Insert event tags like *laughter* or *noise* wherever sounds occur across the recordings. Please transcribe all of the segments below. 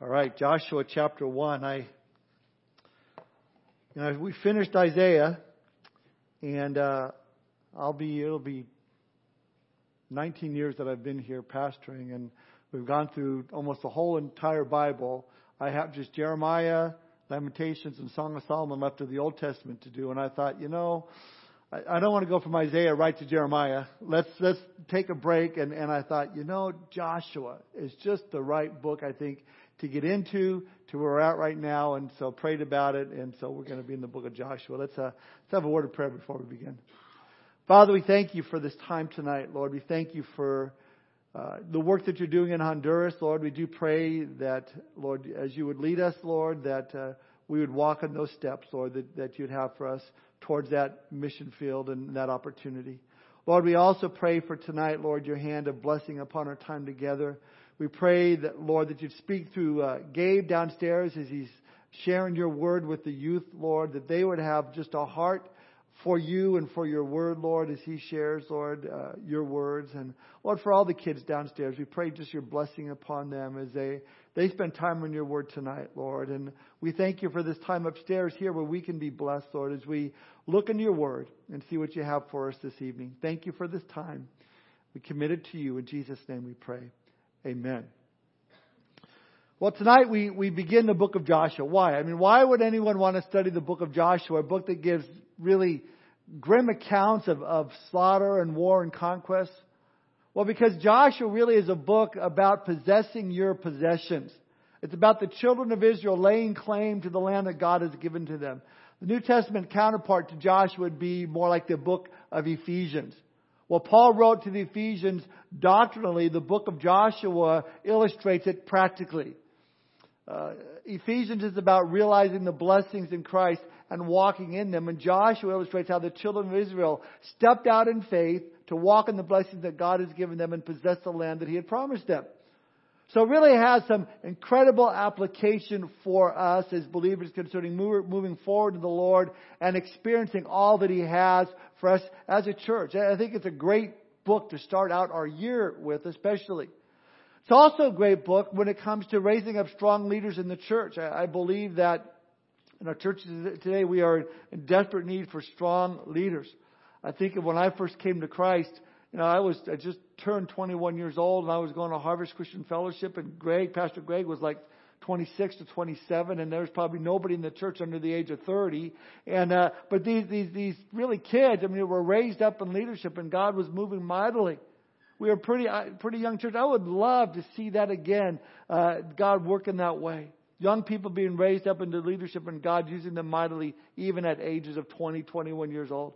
All right, Joshua chapter 1. I, you know, we finished Isaiah, and uh, I'll be, it'll be 19 years that I've been here pastoring, and we've gone through almost the whole entire Bible. I have just Jeremiah, Lamentations, and Song of Solomon left of the Old Testament to do, and I thought, you know, I, don't want to go from Isaiah right to Jeremiah. Let's let's take a break. And, and I thought, you know, Joshua is just the right book, I think, to get into to where we're at right now. And so prayed about it. And so we're going to be in the book of Joshua. Let's, uh, let's have a word of prayer before we begin. Father, we thank you for this time tonight, Lord. We thank you for uh, the work that you're doing in Honduras, Lord. We do pray that, Lord, as you would lead us, Lord, that uh, we would walk in those steps, Lord, that, that you'd have for us towards that mission field and that opportunity. Lord, we also pray for tonight, Lord, your hand of blessing upon our time together. We pray that, Lord, that you'd speak through uh, Gabe downstairs as he's sharing your word with the youth, Lord, that they would have just a heart for you and for your word, Lord, as he shares, Lord, uh, your words. And Lord, for all the kids downstairs, we pray just your blessing upon them as they, they spend time on your word tonight, Lord. And we thank you for this time upstairs here where we can be blessed, Lord, as we look into your word and see what you have for us this evening. Thank you for this time. We commit it to you. In Jesus' name we pray. Amen. Well, tonight we, we begin the book of Joshua. Why? I mean, why would anyone want to study the book of Joshua, a book that gives really grim accounts of, of slaughter and war and conquest? Well, because Joshua really is a book about possessing your possessions. It's about the children of Israel laying claim to the land that God has given to them. The New Testament counterpart to Joshua would be more like the book of Ephesians. Well, Paul wrote to the Ephesians doctrinally. The book of Joshua illustrates it practically. Uh, Ephesians is about realizing the blessings in Christ and walking in them. And Joshua illustrates how the children of Israel stepped out in faith to walk in the blessings that God has given them and possess the land that He had promised them. So it really has some incredible application for us as believers concerning moving forward to the Lord and experiencing all that He has for us as a church. I think it's a great book to start out our year with, especially. It's also a great book when it comes to raising up strong leaders in the church. I believe that in our churches today we are in desperate need for strong leaders. I think when I first came to Christ, you know, I was I just turned 21 years old and I was going to Harvest Christian Fellowship and Greg, Pastor Greg was like 26 to 27 and there was probably nobody in the church under the age of 30 and uh but these these these really kids, I mean, were raised up in leadership and God was moving mightily. We were pretty uh, pretty young church. I would love to see that again. Uh God working that way. Young people being raised up into leadership and God using them mightily even at ages of 20, 21 years old.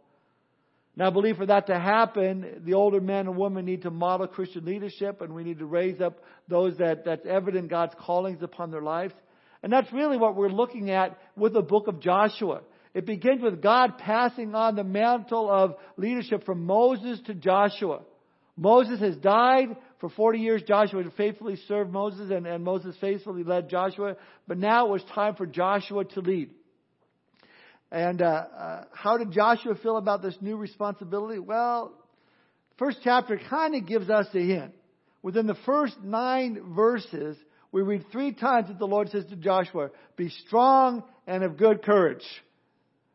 Now, I believe for that to happen, the older men and women need to model Christian leadership, and we need to raise up those that, that's evident God's callings upon their lives. And that's really what we're looking at with the book of Joshua. It begins with God passing on the mantle of leadership from Moses to Joshua. Moses has died. For 40 years, Joshua faithfully served Moses, and, and Moses faithfully led Joshua. But now it was time for Joshua to lead. And uh, uh, how did Joshua feel about this new responsibility? Well, first chapter kind of gives us a hint. Within the first nine verses, we read three times that the Lord says to Joshua, "Be strong and of good courage."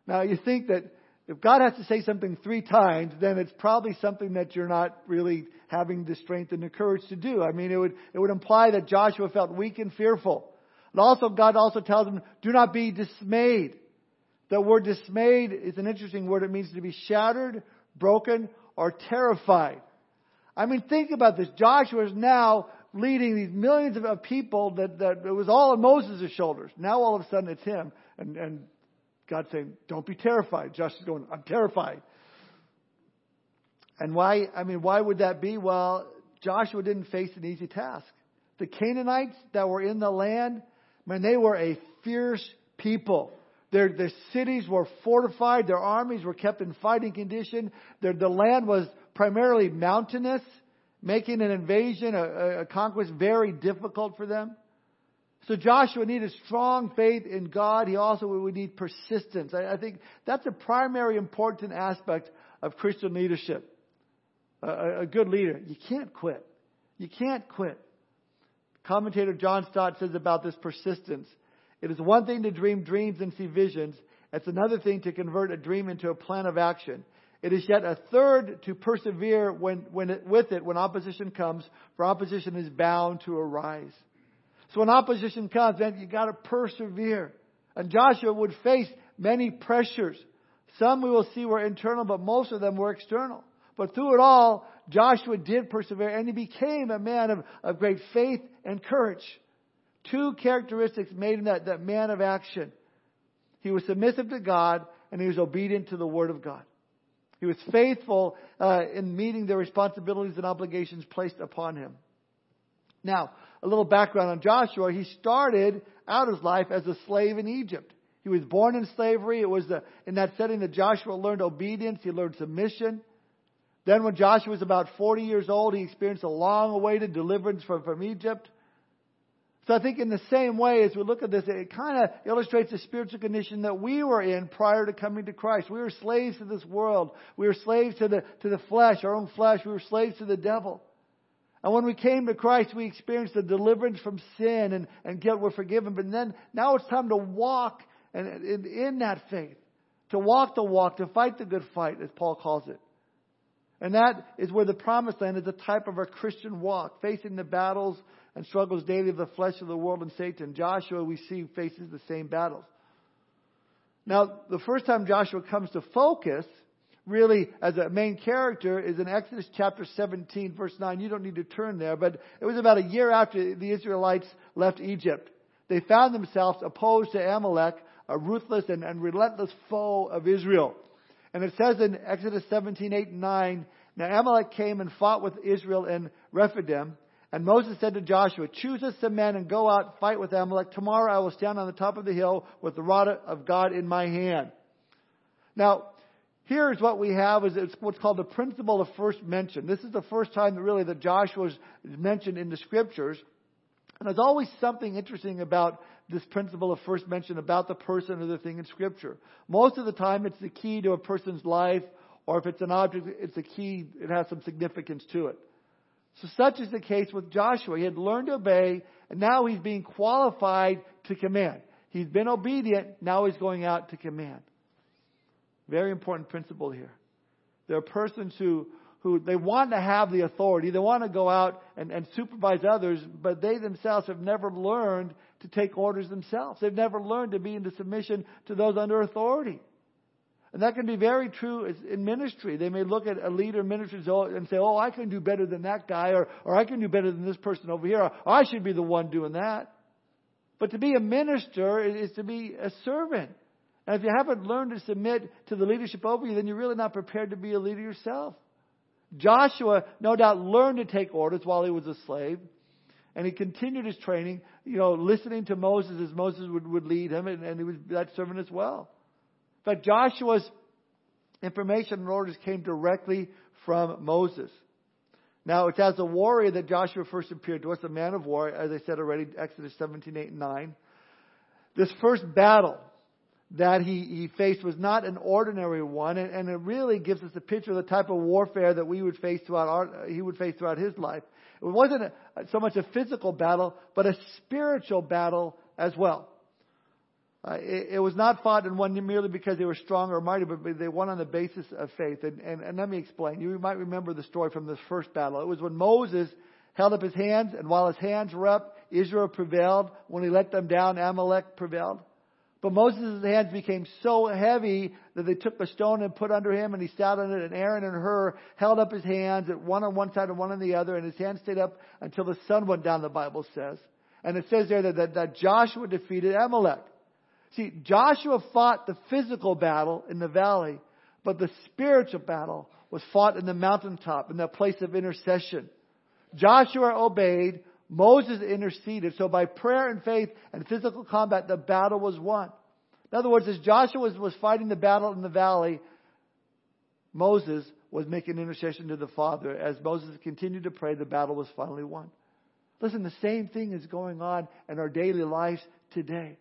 Now you think that if God has to say something three times, then it's probably something that you're not really having the strength and the courage to do. I mean, it would it would imply that Joshua felt weak and fearful. And also, God also tells him, "Do not be dismayed." The word dismayed is an interesting word. It means to be shattered, broken, or terrified. I mean, think about this. Joshua is now leading these millions of people that, that it was all on Moses' shoulders. Now all of a sudden it's him. And, and God's saying, don't be terrified. Joshua's going, I'm terrified. And why, I mean, why would that be? Well, Joshua didn't face an easy task. The Canaanites that were in the land, man, they were a fierce people. Their, their cities were fortified. Their armies were kept in fighting condition. Their, the land was primarily mountainous, making an invasion, a, a conquest very difficult for them. So Joshua needed strong faith in God. He also would need persistence. I, I think that's a primary important aspect of Christian leadership. A, a good leader, you can't quit. You can't quit. Commentator John Stott says about this persistence it is one thing to dream dreams and see visions, it's another thing to convert a dream into a plan of action. It is yet a third to persevere when, when it, with it when opposition comes, for opposition is bound to arise. So when opposition comes, then you gotta persevere. And Joshua would face many pressures. Some we will see were internal, but most of them were external. But through it all, Joshua did persevere and he became a man of, of great faith and courage. Two characteristics made him that, that man of action. He was submissive to God and he was obedient to the Word of God. He was faithful uh, in meeting the responsibilities and obligations placed upon him. Now, a little background on Joshua. He started out his life as a slave in Egypt. He was born in slavery. It was the, in that setting that Joshua learned obedience. He learned submission. Then when Joshua was about 40 years old, he experienced a long awaited deliverance from, from Egypt. So I think in the same way, as we look at this, it kind of illustrates the spiritual condition that we were in prior to coming to Christ. We were slaves to this world. We were slaves to the, to the flesh, our own flesh. We were slaves to the devil. And when we came to Christ, we experienced the deliverance from sin and, and guilt. We're forgiven. But then, now it's time to walk and, in, in that faith. To walk the walk, to fight the good fight, as Paul calls it. And that is where the promised land is a type of our Christian walk, facing the battles and struggles daily of the flesh of the world and Satan. Joshua, we see, faces the same battles. Now, the first time Joshua comes to focus, really as a main character, is in Exodus chapter 17, verse 9. You don't need to turn there, but it was about a year after the Israelites left Egypt. They found themselves opposed to Amalek, a ruthless and, and relentless foe of Israel. And it says in Exodus 17, 8 and 9, Now Amalek came and fought with Israel in Rephidim, and Moses said to Joshua, Choose us some men and go out, fight with Amalek. Tomorrow I will stand on the top of the hill with the rod of God in my hand. Now, here's what we have is it's what's called the principle of first mention. This is the first time really that Joshua is mentioned in the scriptures. And there's always something interesting about this principle of first mention about the person or the thing in scripture. Most of the time it's the key to a person's life, or if it's an object, it's a key, it has some significance to it. So such is the case with Joshua. He had learned to obey, and now he's being qualified to command. He's been obedient, now he's going out to command. Very important principle here. There are persons who, who they want to have the authority, they want to go out and, and supervise others, but they themselves have never learned to take orders themselves. They've never learned to be into submission to those under authority. And that can be very true in ministry. They may look at a leader in ministry oh, and say, oh, I can do better than that guy, or, or I can do better than this person over here, or I should be the one doing that. But to be a minister is to be a servant. And if you haven't learned to submit to the leadership over you, then you're really not prepared to be a leader yourself. Joshua, no doubt, learned to take orders while he was a slave. And he continued his training, you know, listening to Moses as Moses would, would lead him, and, and he was that servant as well. But Joshua's information and orders came directly from Moses. Now, it's as a warrior that Joshua first appeared to us, a man of war, as I said already, Exodus 17, 8, and 9. This first battle that he, he faced was not an ordinary one, and, and, it really gives us a picture of the type of warfare that we would face throughout our, he would face throughout his life. It wasn't a, so much a physical battle, but a spiritual battle as well. Uh, it, it, was not fought and won merely because they were strong or mighty, but they won on the basis of faith. And, and, and let me explain. You might remember the story from this first battle. It was when Moses held up his hands, and while his hands were up, Israel prevailed. When he let them down, Amalek prevailed. But Moses' hands became so heavy that they took a stone and put under him, and he sat on it. And Aaron and Hur held up his hands, at one on one side and one on the other, and his hands stayed up until the sun went down. The Bible says, and it says there that, that, that Joshua defeated Amalek. See, Joshua fought the physical battle in the valley, but the spiritual battle was fought in the mountaintop, in that place of intercession. Joshua obeyed, Moses interceded. So by prayer and faith and physical combat, the battle was won. In other words, as Joshua was, was fighting the battle in the valley, Moses was making intercession to the Father. As Moses continued to pray, the battle was finally won. Listen, the same thing is going on in our daily lives today.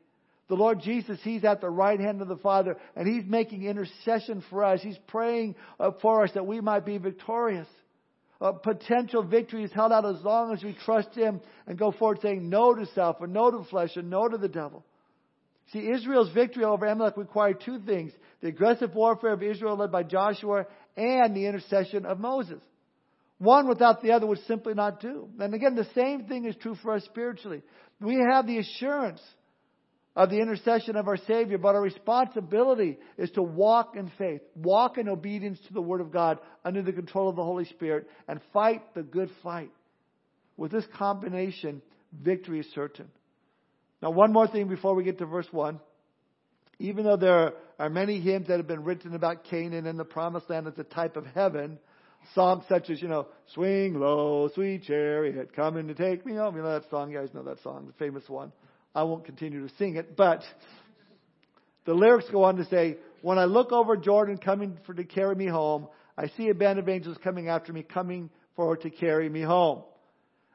The Lord Jesus, He's at the right hand of the Father, and He's making intercession for us. He's praying uh, for us that we might be victorious. A potential victory is held out as long as we trust Him and go forward saying no to self and no to flesh and no to the devil. See, Israel's victory over Amalek required two things the aggressive warfare of Israel led by Joshua and the intercession of Moses. One without the other would simply not do. And again, the same thing is true for us spiritually. We have the assurance of the intercession of our Savior, but our responsibility is to walk in faith, walk in obedience to the Word of God under the control of the Holy Spirit, and fight the good fight. With this combination, victory is certain. Now, one more thing before we get to verse 1. Even though there are many hymns that have been written about Canaan and the promised land as a type of heaven, songs such as, you know, Swing low, sweet chariot, coming to take me home. You know that song? You guys know that song, the famous one. I won't continue to sing it, but the lyrics go on to say, When I look over Jordan coming for to carry me home, I see a band of angels coming after me, coming for to carry me home.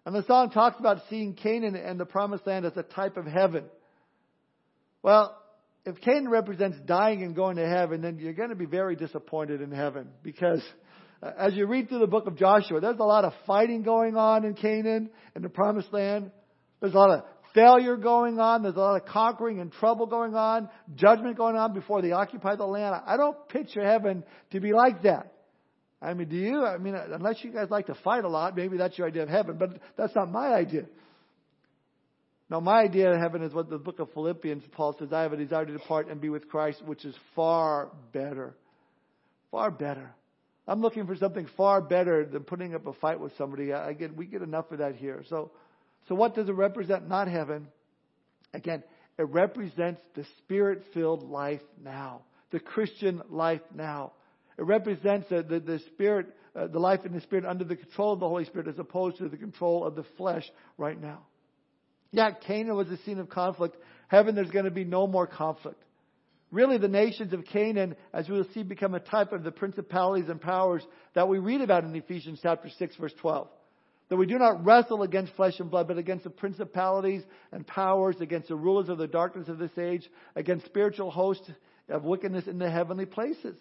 And the song talks about seeing Canaan and the promised land as a type of heaven. Well, if Canaan represents dying and going to heaven, then you're going to be very disappointed in heaven because uh, as you read through the book of Joshua, there's a lot of fighting going on in Canaan and the promised land. There's a lot of failure going on. There's a lot of conquering and trouble going on, judgment going on before they occupy the land. I don't picture heaven to be like that. I mean, do you? I mean, unless you guys like to fight a lot, maybe that's your idea of heaven, but that's not my idea. Now, my idea of heaven is what the book of Philippians, Paul says, I have a desire to depart and be with Christ, which is far better. Far better. I'm looking for something far better than putting up a fight with somebody. I get, we get enough of that here. So, so what does it represent? Not heaven. Again, it represents the spirit filled life now, the Christian life now. It represents the, the, the spirit, uh, the life in the spirit under the control of the Holy Spirit as opposed to the control of the flesh right now. Yeah, Canaan was a scene of conflict. Heaven, there's going to be no more conflict. Really, the nations of Canaan, as we will see, become a type of the principalities and powers that we read about in Ephesians chapter 6, verse 12. That we do not wrestle against flesh and blood, but against the principalities and powers, against the rulers of the darkness of this age, against spiritual hosts of wickedness in the heavenly places.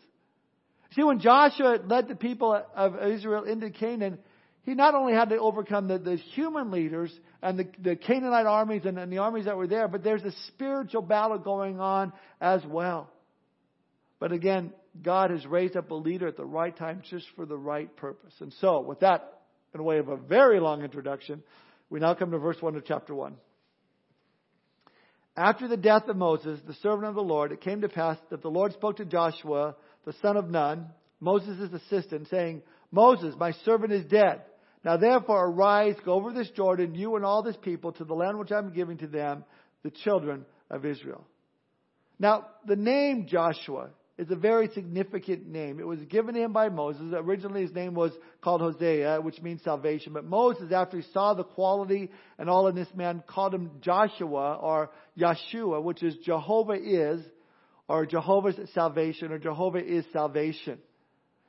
See, when Joshua led the people of Israel into Canaan, he not only had to overcome the, the human leaders and the, the Canaanite armies and, and the armies that were there, but there's a spiritual battle going on as well. But again, God has raised up a leader at the right time just for the right purpose. And so, with that, in way of a very long introduction, we now come to verse 1 of chapter 1. After the death of Moses, the servant of the Lord, it came to pass that the Lord spoke to Joshua, the son of Nun, Moses' assistant, saying, Moses, my servant is dead. Now therefore arise, go over this Jordan, you and all this people, to the land which I'm giving to them, the children of Israel. Now, the name Joshua is a very significant name. It was given to him by Moses. Originally his name was called Hosea, which means salvation. But Moses, after he saw the quality and all in this man, called him Joshua or Yeshua, which is Jehovah is, or Jehovah's salvation, or Jehovah is salvation.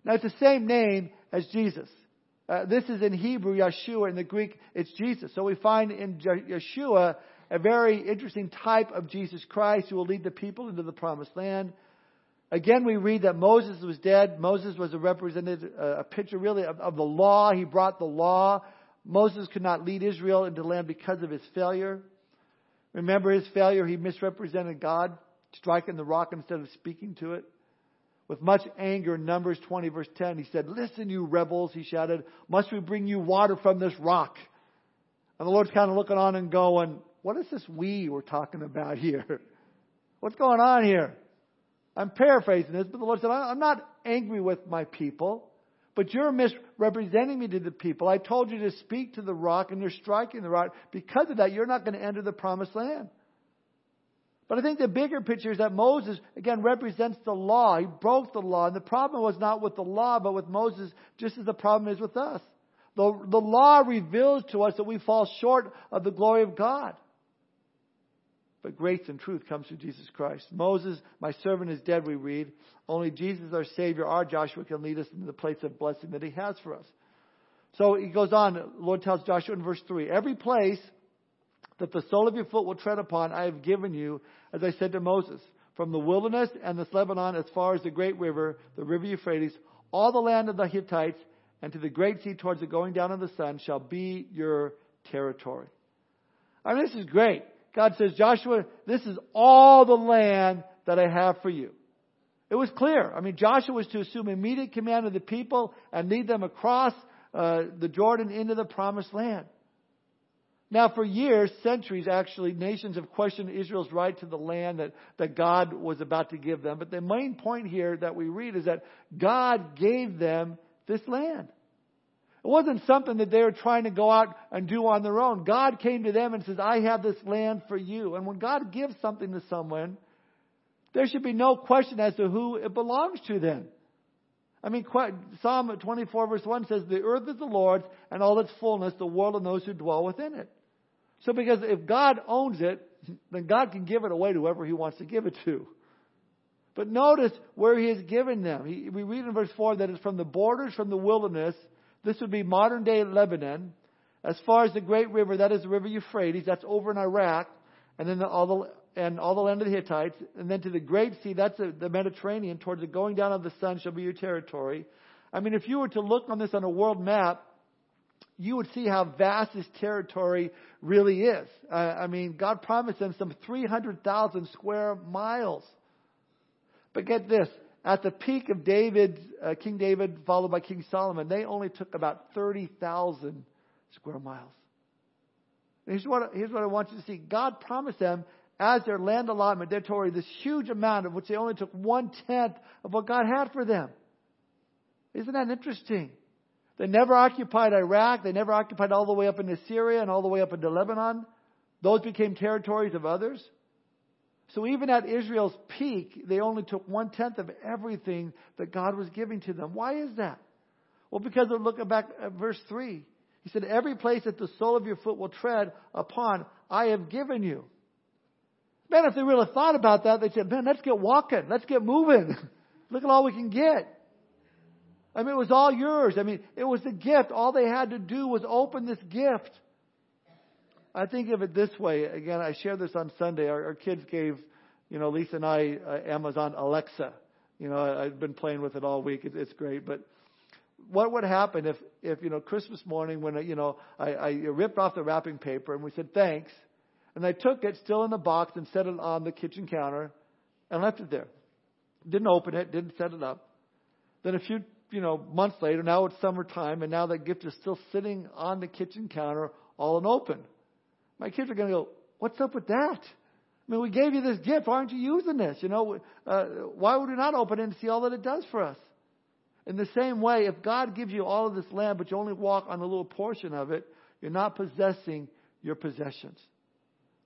Now it's the same name as Jesus. Uh, this is in Hebrew, Yeshua. In the Greek, it's Jesus. So we find in Yeshua a very interesting type of Jesus Christ who will lead the people into the promised land. Again, we read that Moses was dead. Moses was a represented, uh, a picture really of, of the law. He brought the law. Moses could not lead Israel into land because of his failure. Remember his failure? He misrepresented God, striking the rock instead of speaking to it. With much anger, Numbers 20, verse 10, he said, Listen, you rebels, he shouted, must we bring you water from this rock? And the Lord's kind of looking on and going, What is this we we're talking about here? What's going on here? I'm paraphrasing this, but the Lord said, I'm not angry with my people, but you're misrepresenting me to the people. I told you to speak to the rock, and you're striking the rock. Because of that, you're not going to enter the promised land. But I think the bigger picture is that Moses, again, represents the law. He broke the law. And the problem was not with the law, but with Moses, just as the problem is with us. The, the law reveals to us that we fall short of the glory of God. But grace and truth comes through Jesus Christ. Moses, my servant, is dead, we read. Only Jesus, our Savior, our Joshua, can lead us into the place of blessing that He has for us. So he goes on, the Lord tells Joshua in verse 3 Every place that the sole of your foot will tread upon, I have given you, as I said to Moses, from the wilderness and this Lebanon as far as the great river, the river Euphrates, all the land of the Hittites, and to the great sea towards the going down of the sun shall be your territory. I mean, this is great. God says, Joshua, this is all the land that I have for you. It was clear. I mean, Joshua was to assume immediate command of the people and lead them across uh, the Jordan into the promised land. Now, for years, centuries actually, nations have questioned Israel's right to the land that, that God was about to give them. But the main point here that we read is that God gave them this land. It wasn't something that they were trying to go out and do on their own. God came to them and says, I have this land for you. And when God gives something to someone, there should be no question as to who it belongs to then. I mean, Psalm 24 verse 1 says, The earth is the Lord's and all its fullness, the world and those who dwell within it. So because if God owns it, then God can give it away to whoever He wants to give it to. But notice where He has given them. He, we read in verse 4 that it's from the borders, from the wilderness. This would be modern day Lebanon. As far as the great river, that is the river Euphrates, that's over in Iraq. And then the, all the and all the land of the Hittites, and then to the great sea, that's the Mediterranean, towards the going down of the sun shall be your territory. I mean, if you were to look on this on a world map, you would see how vast this territory really is. Uh, I mean, God promised them some 300,000 square miles. But get this, at the peak of David, uh, King David, followed by King Solomon, they only took about 30,000 square miles. Here's what, here's what I want you to see. God promised them as their land allotment, their territory, this huge amount of which they only took one tenth of what God had for them. Isn't that interesting? They never occupied Iraq. They never occupied all the way up into Syria and all the way up into Lebanon. Those became territories of others. So even at Israel's peak, they only took one tenth of everything that God was giving to them. Why is that? Well, because of looking back at verse 3. He said, Every place that the sole of your foot will tread upon, I have given you. Man, if they really thought about that, they'd say, man, let's get walking. Let's get moving. *laughs* Look at all we can get. I mean, it was all yours. I mean, it was the gift. All they had to do was open this gift. I think of it this way. Again, I shared this on Sunday. Our, our kids gave, you know, Lisa and I uh, Amazon Alexa. You know, I, I've been playing with it all week. It, it's great. But what would happen if, if you know, Christmas morning when, you know, I, I ripped off the wrapping paper and we said thanks, and I took it still in the box and set it on the kitchen counter and left it there. Didn't open it, didn't set it up. Then a few, you know, months later, now it's summertime, and now that gift is still sitting on the kitchen counter all unopened. My kids are going to go, what's up with that? I mean, we gave you this gift. Why aren't you using this? You know, uh, why would we not open it and see all that it does for us? In the same way, if God gives you all of this land, but you only walk on a little portion of it, you're not possessing your possessions.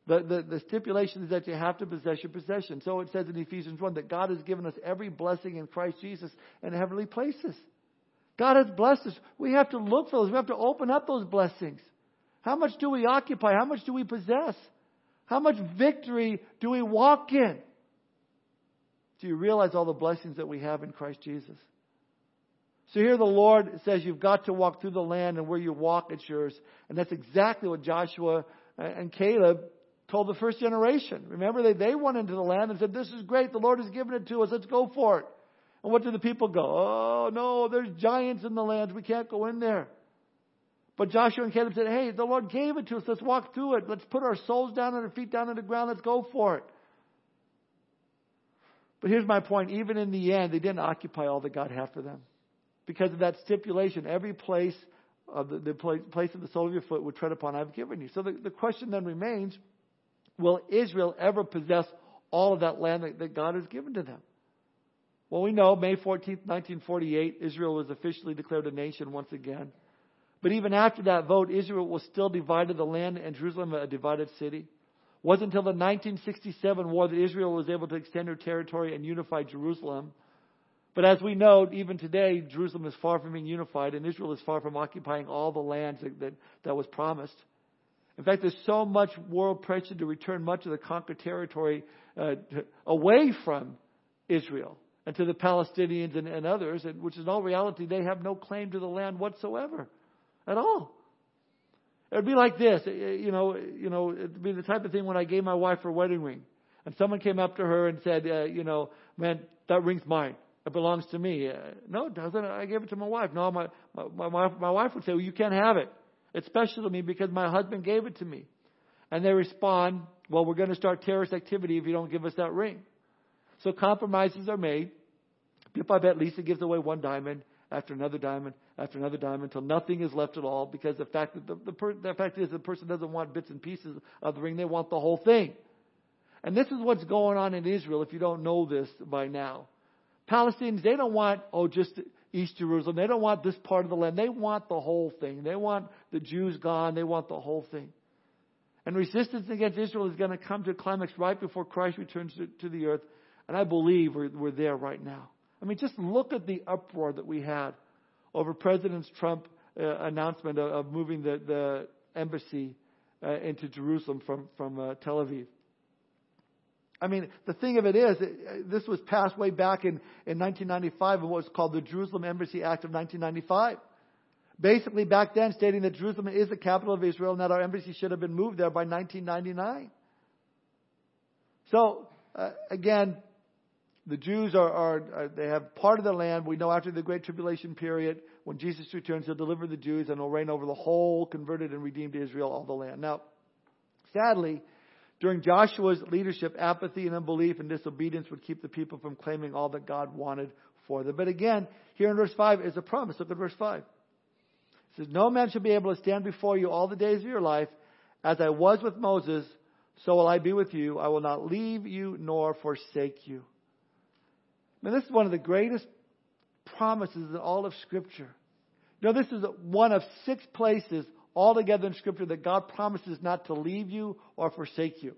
The, the, the stipulation is that you have to possess your possession. So it says in Ephesians 1 that God has given us every blessing in Christ Jesus in heavenly places. God has blessed us. We have to look for those. We have to open up those blessings. How much do we occupy? How much do we possess? How much victory do we walk in? Do you realize all the blessings that we have in Christ Jesus? So here the Lord says you've got to walk through the land and where you walk it's yours. And that's exactly what Joshua and Caleb told the first generation. Remember, they, they went into the land and said, This is great. The Lord has given it to us. Let's go for it. And what did the people go? Oh, no, there's giants in the land. We can't go in there. But Joshua and Caleb said, Hey, the Lord gave it to us. Let's walk through it. Let's put our soles down and our feet down on the ground. Let's go for it. But here's my point. Even in the end, they didn't occupy all that God had for them. Because of that stipulation, every place of the, the place, place of the sole of your foot would tread upon, I've given you. So the, the question then remains, will Israel ever possess all of that land that, that God has given to them? Well, we know May 14, 1948, Israel was officially declared a nation once again. But even after that vote, Israel was still divided, the land and Jerusalem a divided city. It wasn't until the 1967 war that Israel was able to extend her territory and unify Jerusalem. But as we know, even today, Jerusalem is far from being unified, and Israel is far from occupying all the lands that, that, that was promised. In fact, there's so much world pressure to return much of the conquered territory uh, to, away from Israel and to the Palestinians and, and others, and, which in all reality, they have no claim to the land whatsoever at all. It would be like this, you know, you know, it'd be the type of thing when I gave my wife her wedding ring, and someone came up to her and said, uh, you know, man, that ring's mine. It belongs to me. Uh, no, it doesn't. I gave it to my wife. No, my, my, my, my wife would say, well, you can't have it. It's special to me because my husband gave it to me. And they respond, well, we're going to start terrorist activity if you don't give us that ring. So compromises are made. Bit by bit, Lisa gives away one diamond after another diamond after another diamond until nothing is left at all because the fact that the, the, per, the fact is the person doesn't want bits and pieces of the ring. They want the whole thing. And this is what's going on in Israel if you don't know this by now. Palestinians, they don't want, oh, just East Jerusalem. They don't want this part of the land. They want the whole thing. They want the Jews gone. They want the whole thing. And resistance against Israel is going to come to a climax right before Christ returns to, to the earth. And I believe we're, we're there right now. I mean, just look at the uproar that we had over President Trump's uh, announcement of, of, moving the, the embassy uh, into Jerusalem from, from uh, Tel Aviv. I mean, the thing of it is, this was passed way back in, in 1995 in what was called the Jerusalem Embassy Act of 1995. Basically, back then, stating that Jerusalem is the capital of Israel and that our embassy should have been moved there by 1999. So, uh, again, the Jews are, are, are, they have part of the land. We know after the Great Tribulation period, when Jesus returns, he'll deliver the Jews and he'll reign over the whole converted and redeemed Israel, all the land. Now, sadly, during Joshua's leadership, apathy and unbelief and disobedience would keep the people from claiming all that God wanted for them. But again, here in verse 5 is a promise. Look at verse 5. It says, No man shall be able to stand before you all the days of your life. As I was with Moses, so will I be with you. I will not leave you nor forsake you. Now, this is one of the greatest promises in all of Scripture. You know, this is one of six places altogether in Scripture that God promises not to leave you or forsake you. You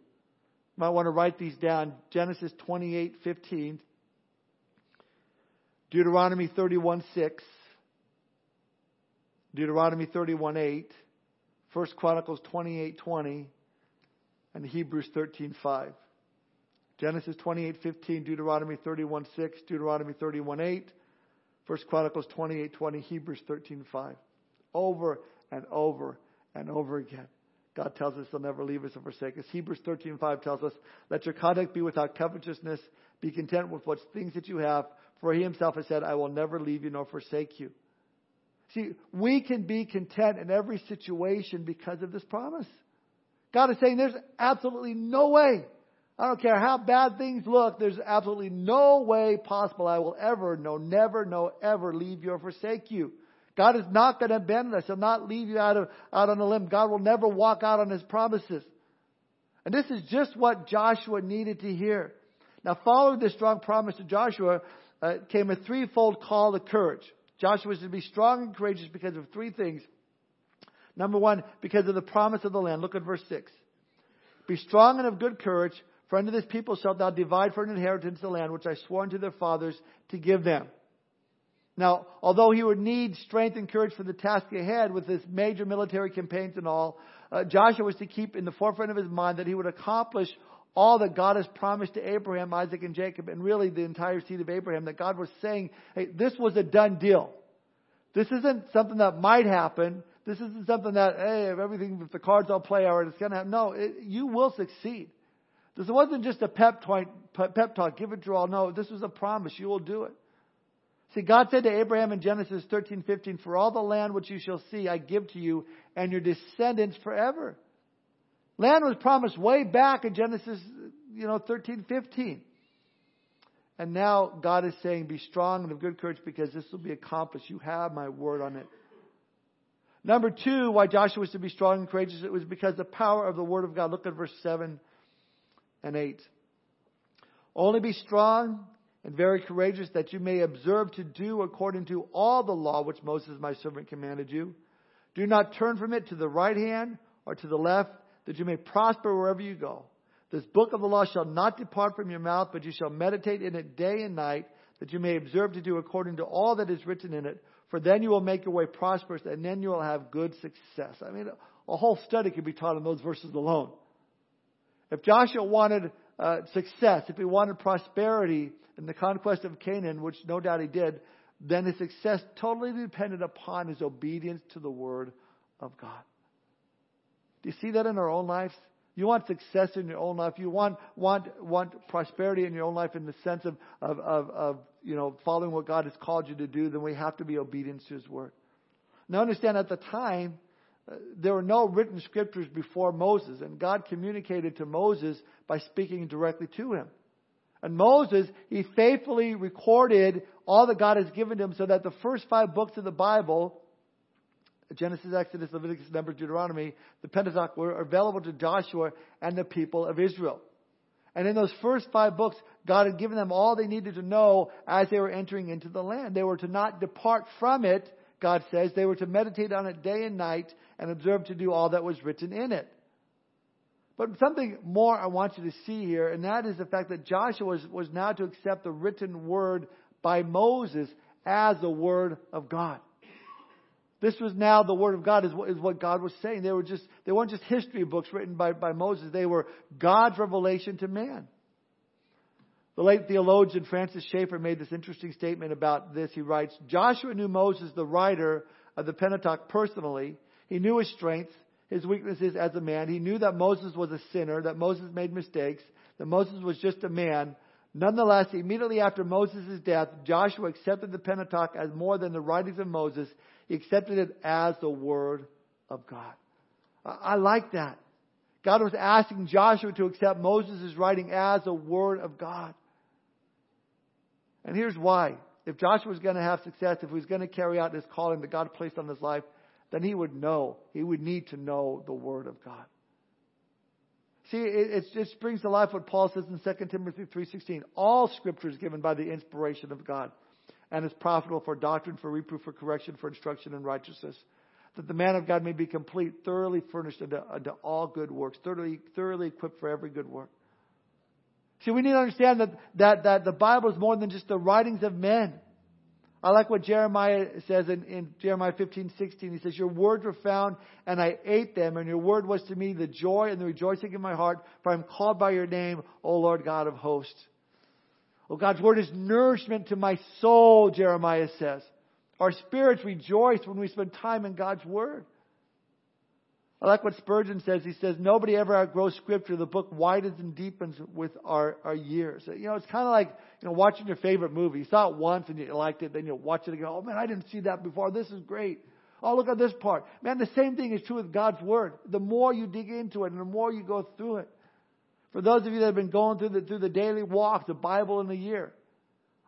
might want to write these down. Genesis 28, 15. Deuteronomy 31, 6. Deuteronomy 31, 8. 1 Chronicles 28, 20. And Hebrews 13, 5. Genesis 28:15, Deuteronomy 31, 6. Deuteronomy 31, 8. 1 Chronicles 28:20, 20. Hebrews 13:5. Over and over and over again. God tells us he'll never leave us or forsake us. Hebrews 13:5 tells us, "Let your conduct be without covetousness. Be content with what things that you have, for he himself has said, I will never leave you nor forsake you." See, we can be content in every situation because of this promise. God is saying there's absolutely no way. I don't care how bad things look, there's absolutely no way possible I will ever, no, never, no, ever leave you or forsake you. God is not going to abandon us. He'll not leave you out, of, out on a limb. God will never walk out on His promises. And this is just what Joshua needed to hear. Now, following this strong promise to Joshua uh, came a threefold call to courage. Joshua was to be strong and courageous because of three things. Number one, because of the promise of the land. Look at verse 6. Be strong and of good courage, for unto this people shalt thou divide for an inheritance the land which I swore unto their fathers to give them. Now, although he would need strength and courage for the task ahead with his major military campaigns and all, uh, Joshua was to keep in the forefront of his mind that he would accomplish all that God has promised to Abraham, Isaac, and Jacob, and really the entire seed of Abraham, that God was saying, hey, this was a done deal. This isn't something that might happen. This isn't something that, hey, if everything, if the cards all play out, it's going to happen. No, it, you will succeed. This wasn't just a pep talk, give it your all. No, this was a promise. You will do it. See, God said to Abraham in Genesis 13, 15, For all the land which you shall see, I give to you and your descendants forever. Land was promised way back in Genesis, you know, 13, 15. And now God is saying, Be strong and of good courage because this will be accomplished. You have my word on it. Number two, why Joshua was to be strong and courageous, it was because the power of the word of God. Look at verse 7 and 8. Only be strong and very courageous, that you may observe to do according to all the law which Moses my servant commanded you. Do not turn from it to the right hand or to the left, that you may prosper wherever you go. This book of the law shall not depart from your mouth, but you shall meditate in it day and night, that you may observe to do according to all that is written in it. For then you will make your way prosperous, and then you will have good success. I mean, a whole study could be taught on those verses alone. If Joshua wanted uh, success, if he wanted prosperity, in the conquest of Canaan, which no doubt he did, then his success totally depended upon his obedience to the word of God. Do you see that in our own lives? You want success in your own life. You want want want prosperity in your own life in the sense of of of, of you know, following what God has called you to do, then we have to be obedient to His Word. Now understand at the time, there were no written scriptures before Moses, and God communicated to Moses by speaking directly to him. And Moses, he faithfully recorded all that God has given him so that the first five books of the Bible, Genesis, Exodus, Leviticus, Numbers, Deuteronomy, the Pentateuch, were available to Joshua and the people of Israel. And in those first five books, God had given them all they needed to know as they were entering into the land. They were to not depart from it, God says. They were to meditate on it day and night and observe to do all that was written in it. But something more I want you to see here, and that is the fact that Joshua was, was now to accept the written word by Moses as the word of God. This was now the word of God is what, is what God was saying. They were just, they weren't just history books written by, by Moses. They were God's revelation to man. The late theologian Francis Schaeffer made this interesting statement about this. He writes, Joshua knew Moses, the writer of the Pentateuch, personally. He knew his strengths his weaknesses as a man. He knew that Moses was a sinner, that Moses made mistakes, that Moses was just a man. Nonetheless, immediately after Moses' death, Joshua accepted the Pentateuch as more than the writings of Moses. He accepted it as the Word of God. I like that. God was asking Joshua to accept Moses' writing as a Word of God. And here's why. If Joshua was going to have success, if he was going to carry out his calling that God placed on his life, then he would know. He would need to know the Word of God. See, it, it just brings to life what Paul says in 2 Timothy 3.16. All Scripture is given by the inspiration of God and is profitable for doctrine, for reproof, for correction, for instruction in righteousness, that the man of God may be complete, thoroughly furnished unto, unto all good works, thoroughly, thoroughly equipped for every good work. See, we need to understand that, that, that the Bible is more than just the writings of men. I like what Jeremiah says in, in Jeremiah 15, 16. He says, Your words were found, and I ate them, and your word was to me the joy and the rejoicing in my heart, for I am called by your name, O Lord God of hosts. Oh, God's word is nourishment to my soul, Jeremiah says. Our spirits rejoice when we spend time in God's word. I like what Spurgeon says. He says, Nobody ever outgrows Scripture. The book widens and deepens with our, our years. You know, it's kind of like, you know, watching your favorite movie. You saw it once and you liked it, then you watch it again. Oh man, I didn't see that before. This is great. Oh, look at this part. Man, the same thing is true with God's Word. The more you dig into it and the more you go through it. For those of you that have been going through the, through the daily walk, the Bible in a year,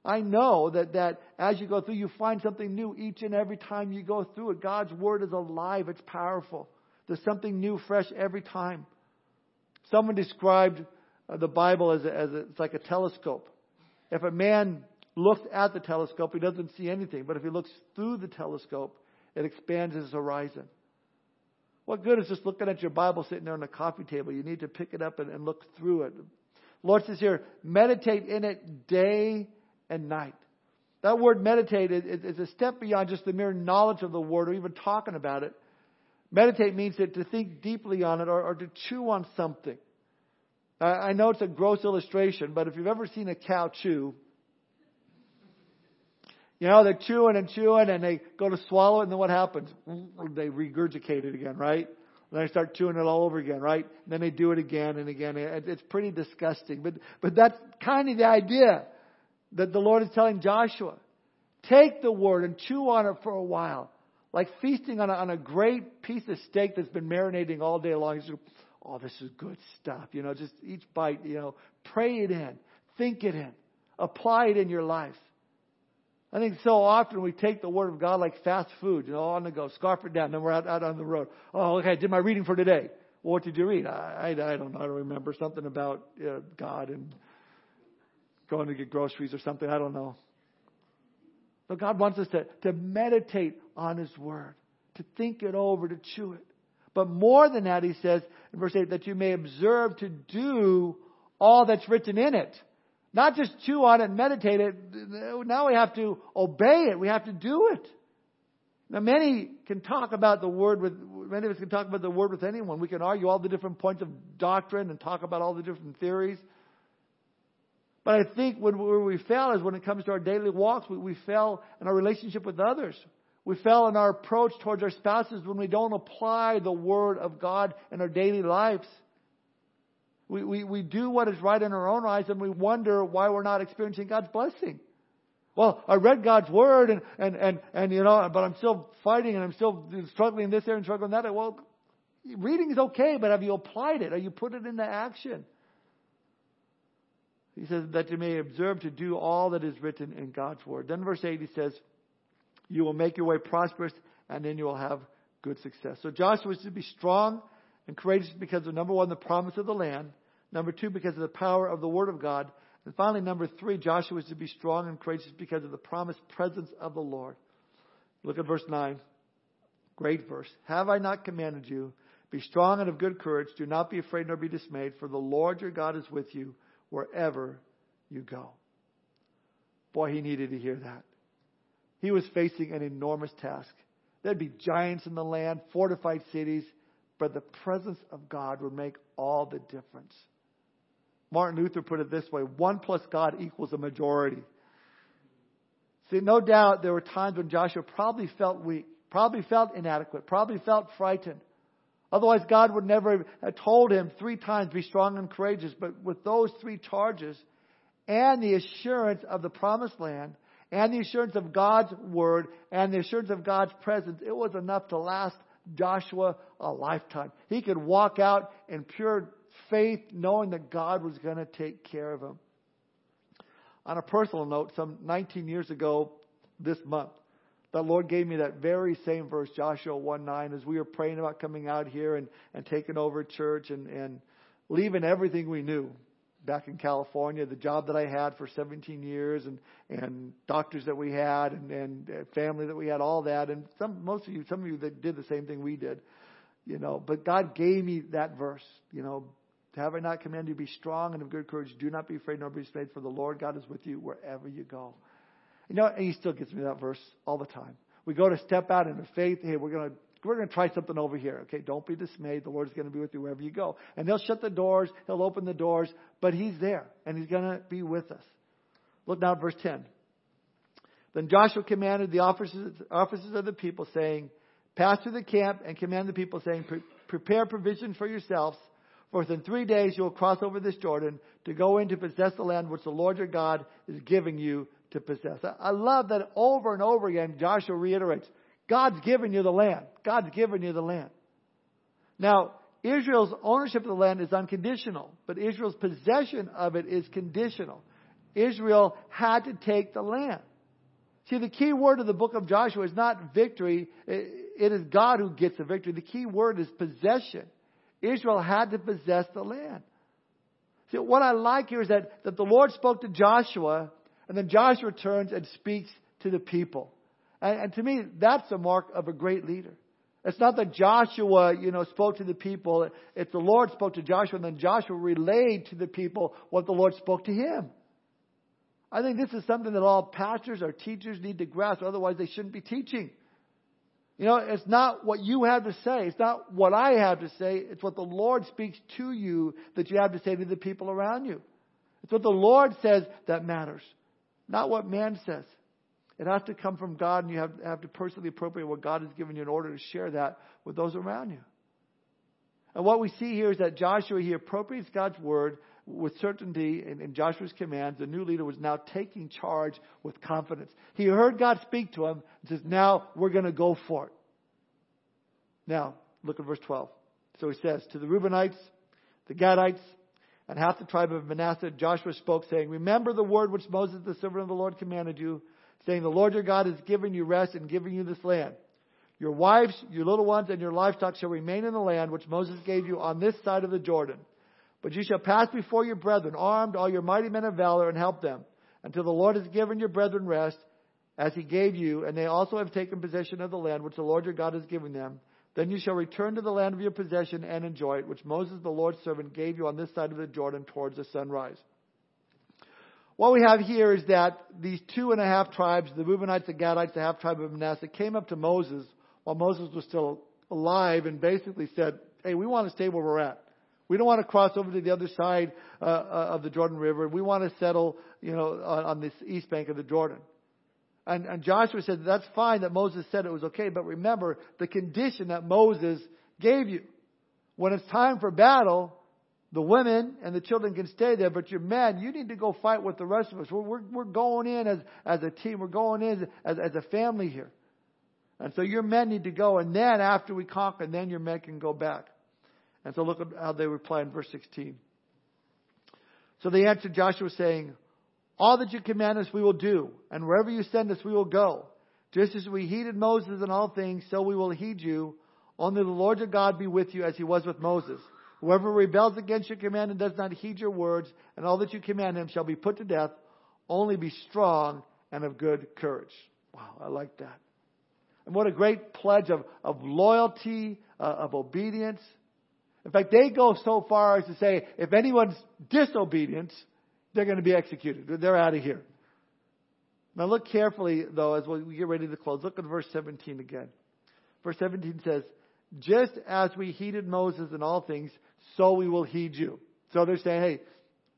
I know that, that as you go through, you find something new each and every time you go through it. God's Word is alive. It's powerful. There's something new, fresh every time. Someone described uh, the Bible as, a, as a, it's like a telescope. If a man looks at the telescope, he doesn't see anything. But if he looks through the telescope, it expands his horizon. What good is just looking at your Bible sitting there on a coffee table? You need to pick it up and, and look through it. Lord says here, meditate in it day and night. That word meditate is, is a step beyond just the mere knowledge of the word or even talking about it. Meditate means to, to think deeply on it or, or to chew on something. I, I know it's a gross illustration, but if you've ever seen a cow chew, you know, they're chewing and chewing and they go to swallow it and then what happens? They regurgitate it again, right? And they start chewing it all over again, right? And then they do it again and again. It's pretty disgusting. But, but that's kind of the idea that the Lord is telling Joshua. Take the word and chew on it for a while like feasting on a, on a great piece of steak that's been marinating all day long. Just, oh, this is good stuff. You know, just each bite, you know, pray it in, think it in, apply it in your life. I think so often we take the Word of God like fast food, you know, on the go, scarf it down, then we're out, out on the road. Oh, okay, I did my reading for today. Well, what did you read? I, I, I don't know. I don't remember. Something about uh, God and going to get groceries or something. I don't know. But God wants us to, to meditate on His Word, to think it over, to chew it. But more than that, He says in verse 8, that you may observe to do all that's written in it. Not just chew on it and meditate it. Now we have to obey it. We have to do it. Now many can talk about the word with, many of us can talk about the word with anyone. We can argue all the different points of doctrine and talk about all the different theories. But I think when, where we fail is when it comes to our daily walks, we, we fail in our relationship with others. We fail in our approach towards our spouses when we don't apply the Word of God in our daily lives. We, we, we do what is right in our own eyes and we wonder why we're not experiencing God's blessing. Well, I read God's word and, and, and, and, you know, but I'm still fighting and I'm still struggling in this area and struggling in that. Well, reading is okay, but have you applied it? Are you put it into action? He says that you may observe to do all that is written in God's word. Then verse 8 he says, you will make your way prosperous and then you will have good success. So Joshua is to be strong and courageous because of number one, the promise of the land. Number two, because of the power of the word of God. And finally, number three, Joshua is to be strong and courageous because of the promised presence of the Lord. Look at verse 9. Great verse. Have I not commanded you? Be strong and of good courage. Do not be afraid nor be dismayed, for the Lord your God is with you wherever you go. Boy, he needed to hear that. He was facing an enormous task. There'd be giants in the land, fortified cities, but the presence of God would make all the difference. Martin Luther put it this way one plus God equals a majority. See, no doubt there were times when Joshua probably felt weak, probably felt inadequate, probably felt frightened. Otherwise, God would never have told him three times, be strong and courageous. But with those three charges and the assurance of the promised land and the assurance of God's word and the assurance of God's presence, it was enough to last Joshua a lifetime. He could walk out in pure faith knowing that God was going to take care of him. On a personal note, some 19 years ago this month, the Lord gave me that very same verse, Joshua 1 9, as we were praying about coming out here and, and taking over church and, and leaving everything we knew back in California, the job that I had for 17 years and, and doctors that we had and, and uh, family that we had, all that. And some, most of you, some of you that did the same thing we did, you know, but God gave me that verse, you know, have I not commanded you be strong and of good courage? Do not be afraid nor be dismayed, for the Lord God is with you wherever you go. You know, He still gives me that verse all the time. We go to step out into faith. Hey, we're going to we're going to try something over here. Okay, don't be dismayed. The Lord's going to be with you wherever you go. And He'll shut the doors. He'll open the doors, but He's there and He's going to be with us. Look now at verse 10. Then Joshua commanded the officers, officers of the people, saying, Pass through the camp and command the people, saying, Prepare provision for yourselves for within three days you will cross over this Jordan to go in to possess the land which the Lord your God is giving you to possess. I love that over and over again Joshua reiterates, God's given you the land. God's given you the land. Now, Israel's ownership of the land is unconditional, but Israel's possession of it is conditional. Israel had to take the land. See, the key word of the book of Joshua is not victory. It is God who gets the victory. The key word is possession. Israel had to possess the land. See, what I like here is that, that the Lord spoke to Joshua, and then Joshua turns and speaks to the people. And, and to me, that's a mark of a great leader. It's not that Joshua, you know, spoke to the people. It's the Lord spoke to Joshua, and then Joshua relayed to the people what the Lord spoke to him. I think this is something that all pastors or teachers need to grasp, otherwise they shouldn't be teaching. You know, it's not what you have to say. It's not what I have to say. It's what the Lord speaks to you that you have to say to the people around you. It's what the Lord says that matters, not what man says. It has to come from God, and you have, have to personally appropriate what God has given you in order to share that with those around you. And what we see here is that Joshua, he appropriates God's word with certainty in, in, Joshua's commands. The new leader was now taking charge with confidence. He heard God speak to him and says, Now we're going to go for it. Now, look at verse 12. So he says, To the Reubenites, the Gadites, and half the tribe of Manasseh, Joshua spoke, saying, Remember the word which Moses, the servant of the Lord, commanded you, saying, The Lord your God has given you rest and given you this land. Your wives, your little ones, and your livestock shall remain in the land which Moses gave you on this side of the Jordan. But you shall pass before your brethren, armed, all your mighty men of valor, and help them, until the Lord has given your brethren rest, as he gave you, and they also have taken possession of the land which the Lord your God has given them. Then you shall return to the land of your possession and enjoy it, which Moses the Lord's servant gave you on this side of the Jordan towards the sunrise. What we have here is that these two and a half tribes, the Reubenites, the Gadites, the half tribe of Manasseh, came up to Moses while Moses was still alive and basically said, Hey, we want to stay where we're at. We don't want to cross over to the other side uh, uh, of the Jordan River. We want to settle, you know, on, on this east bank of the Jordan. And, and Joshua said, that's fine that Moses said it was okay, but remember the condition that Moses gave you. When it's time for battle, The women and the children can stay there, but your men, you need to go fight with the rest of us. We're, we're, we're going in as, as a team. We're going in as, as a family here. And so your men need to go, and then after we conquer, then your men can go back. And so look at how they reply in verse 16. So they answered Joshua saying, All that you command us we will do, and wherever you send us we will go. Just as we heeded Moses in all things, so we will heed you. Only the Lord your God be with you as he was with Moses. Whoever rebels against your command and does not heed your words, and all that you command him shall be put to death. Only be strong and of good courage. Wow, I like that. And what a great pledge of, of loyalty, uh, of obedience. In fact, they go so far as to say, if anyone's disobedient, they're going to be executed. They're out of here. Now look carefully, though, as we get ready to close. Look at verse 17 again. Verse 17 says, Just as we heeded Moses in all things, so we will heed you. So they're saying, hey,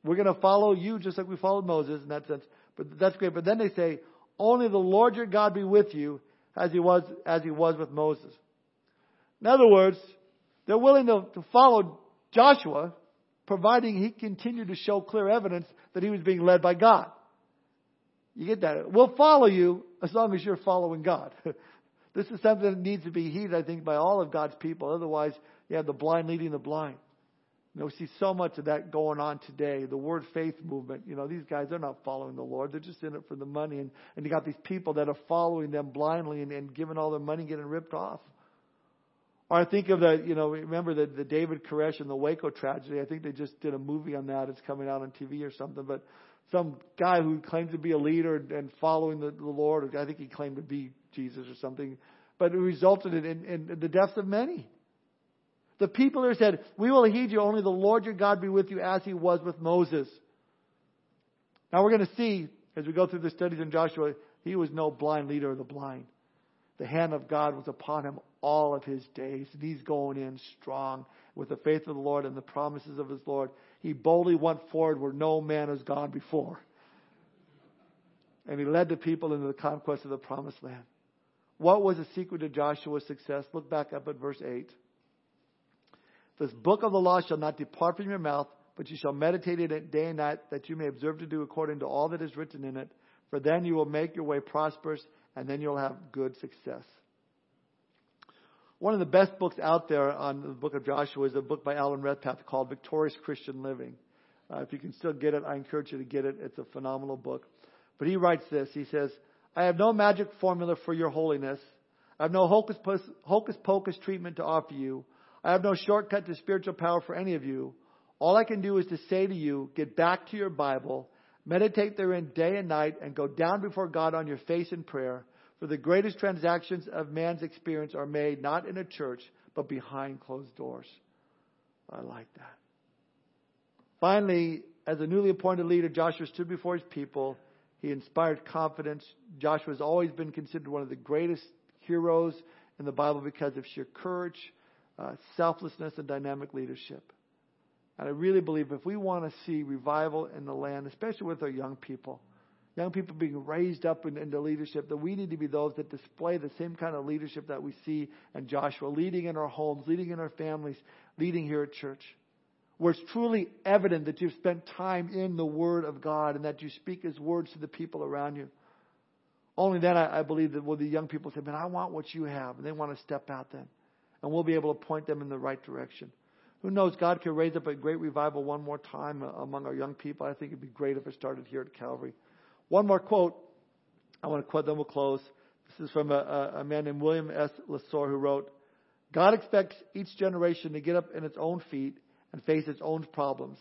we're going to follow you just like we followed Moses in that sense. But that's great. But then they say, only the Lord your God be with you as he was, as he was with Moses. In other words, they're willing to, to follow Joshua, providing he continued to show clear evidence that he was being led by God. You get that? We'll follow you as long as you're following God. *laughs* this is something that needs to be heeded, I think, by all of God's people. Otherwise, you have the blind leading the blind. You know, we see so much of that going on today. The word faith movement. You know, these guys, they're not following the Lord. They're just in it for the money. And, and you got these people that are following them blindly and, and giving all their money getting ripped off. Or I think of the, you know, remember the, the David Koresh and the Waco tragedy. I think they just did a movie on that. It's coming out on TV or something. But some guy who claimed to be a leader and following the, the Lord, I think he claimed to be Jesus or something, but it resulted in, in, in the deaths of many. The people there said, We will heed you, only the Lord your God be with you as he was with Moses. Now we're going to see, as we go through the studies in Joshua, he was no blind leader of the blind. The hand of God was upon him all of his days. And he's going in strong with the faith of the Lord and the promises of his Lord. He boldly went forward where no man has gone before. And he led the people into the conquest of the promised land. What was the secret to Joshua's success? Look back up at verse 8. This book of the law shall not depart from your mouth, but you shall meditate in it day and night, that you may observe to do according to all that is written in it. For then you will make your way prosperous, and then you'll have good success. One of the best books out there on the book of Joshua is a book by Alan Redpath called Victorious Christian Living. Uh, if you can still get it, I encourage you to get it. It's a phenomenal book. But he writes this. He says, I have no magic formula for your holiness. I have no hocus pocus, hocus pocus treatment to offer you. I have no shortcut to spiritual power for any of you. All I can do is to say to you, get back to your Bible, meditate therein day and night, and go down before God on your face in prayer. For the greatest transactions of man's experience are made not in a church, but behind closed doors. I like that. Finally, as a newly appointed leader, Joshua stood before his people. He inspired confidence. Joshua has always been considered one of the greatest heroes in the Bible because of sheer courage, uh, selflessness, and dynamic leadership. And I really believe if we want to see revival in the land, especially with our young people, young people being raised up in, into leadership, that we need to be those that display the same kind of leadership that we see in Joshua, leading in our homes, leading in our families, leading here at church. Where it's truly evident that you've spent time in the Word of God and that you speak His words to the people around you. Only then I, I believe that will the young people say, Man, I want what you have. And they want to step out then. And we'll be able to point them in the right direction. Who knows? God could raise up a great revival one more time uh, among our young people. I think it'd be great if it started here at Calvary. One more quote. I want to quote, then we'll close. This is from a, a man named William S. LaSor who wrote, God expects each generation to get up in its own feet and face its own problems.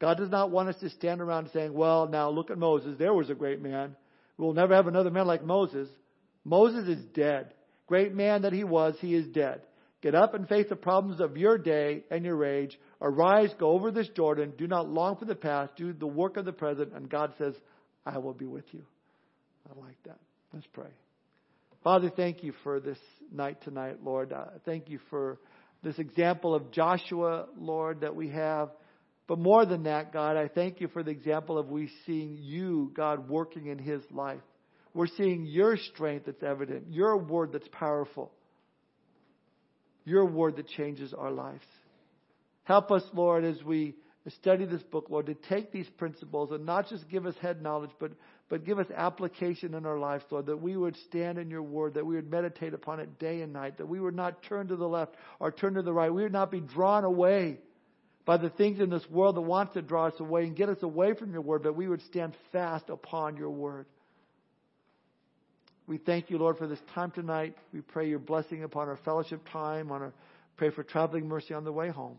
God does not want us to stand around saying, well, now look at Moses. There was a great man. We'll never have another man like Moses. Moses is dead. Great man that he was, he is dead. Get up and face the problems of your day and your age. Arise, go over this Jordan. Do not long for the past. Do the work of the present. And God says, I will be with you. I like that. Let's pray. Father, thank you for this night tonight, Lord. Uh, thank you for this example of Joshua, Lord, that we have. But more than that, God, I thank you for the example of we seeing you, God, working in his life. We're seeing your strength that's evident, your word that's powerful, your word that changes our lives. Help us, Lord, as we study this book, Lord, to take these principles and not just give us head knowledge, but, but give us application in our lives, Lord, that we would stand in your word, that we would meditate upon it day and night, that we would not turn to the left or turn to the right. We would not be drawn away by the things in this world that wants to draw us away and get us away from your word, but we would stand fast upon your word. We thank you, Lord, for this time tonight. We pray your blessing upon our fellowship time, on our pray for traveling mercy on the way home.